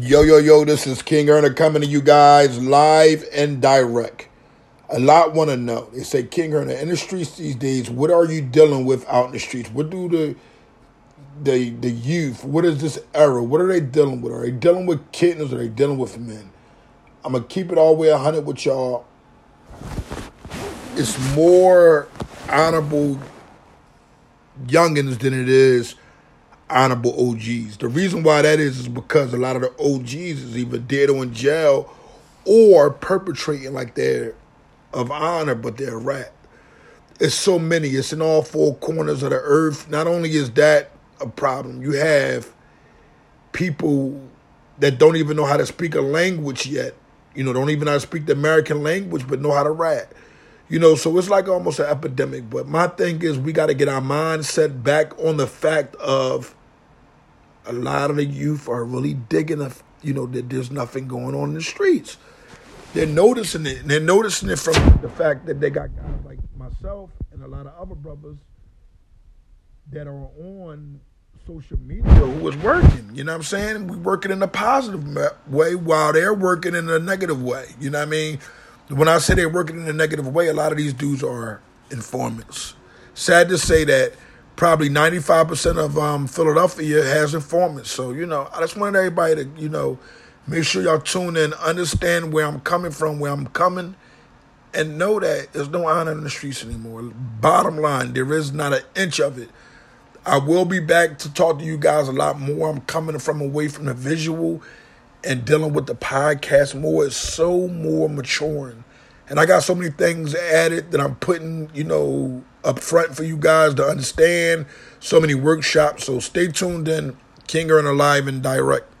Yo, yo, yo, this is King Earner coming to you guys live and direct. A lot want to know. They say, King Earner, in the streets these days, what are you dealing with out in the streets? What do the the the youth, what is this era? What are they dealing with? Are they dealing with kittens are they dealing with men? I'm going to keep it all the way 100 with y'all. It's more honorable youngins than it is honorable OGs. The reason why that is is because a lot of the OGs is either dead or in jail or perpetrating like they're of honor, but they're a rat. It's so many. It's in all four corners of the earth. Not only is that a problem, you have people that don't even know how to speak a language yet. You know, don't even know how to speak the American language, but know how to rat. You know, so it's like almost an epidemic. But my thing is, we got to get our mindset back on the fact of a lot of the youth are really digging, a, you know, that there's nothing going on in the streets. They're noticing it. And they're noticing it from the fact that they got guys like myself and a lot of other brothers that are on social media who is working. You know what I'm saying? We working in a positive way while they're working in a negative way. You know what I mean? When I say they're working in a negative way, a lot of these dudes are informants. Sad to say that probably 95% of um, Philadelphia has informants. So, you know, I just wanted everybody to, you know, make sure y'all tune in, understand where I'm coming from, where I'm coming, and know that there's no honor in the streets anymore. Bottom line, there is not an inch of it. I will be back to talk to you guys a lot more. I'm coming from away from the visual and dealing with the podcast more. It's so more maturing. And I got so many things added that I'm putting, you know, up front for you guys to understand. So many workshops. So stay tuned in. King Earner Live and Direct.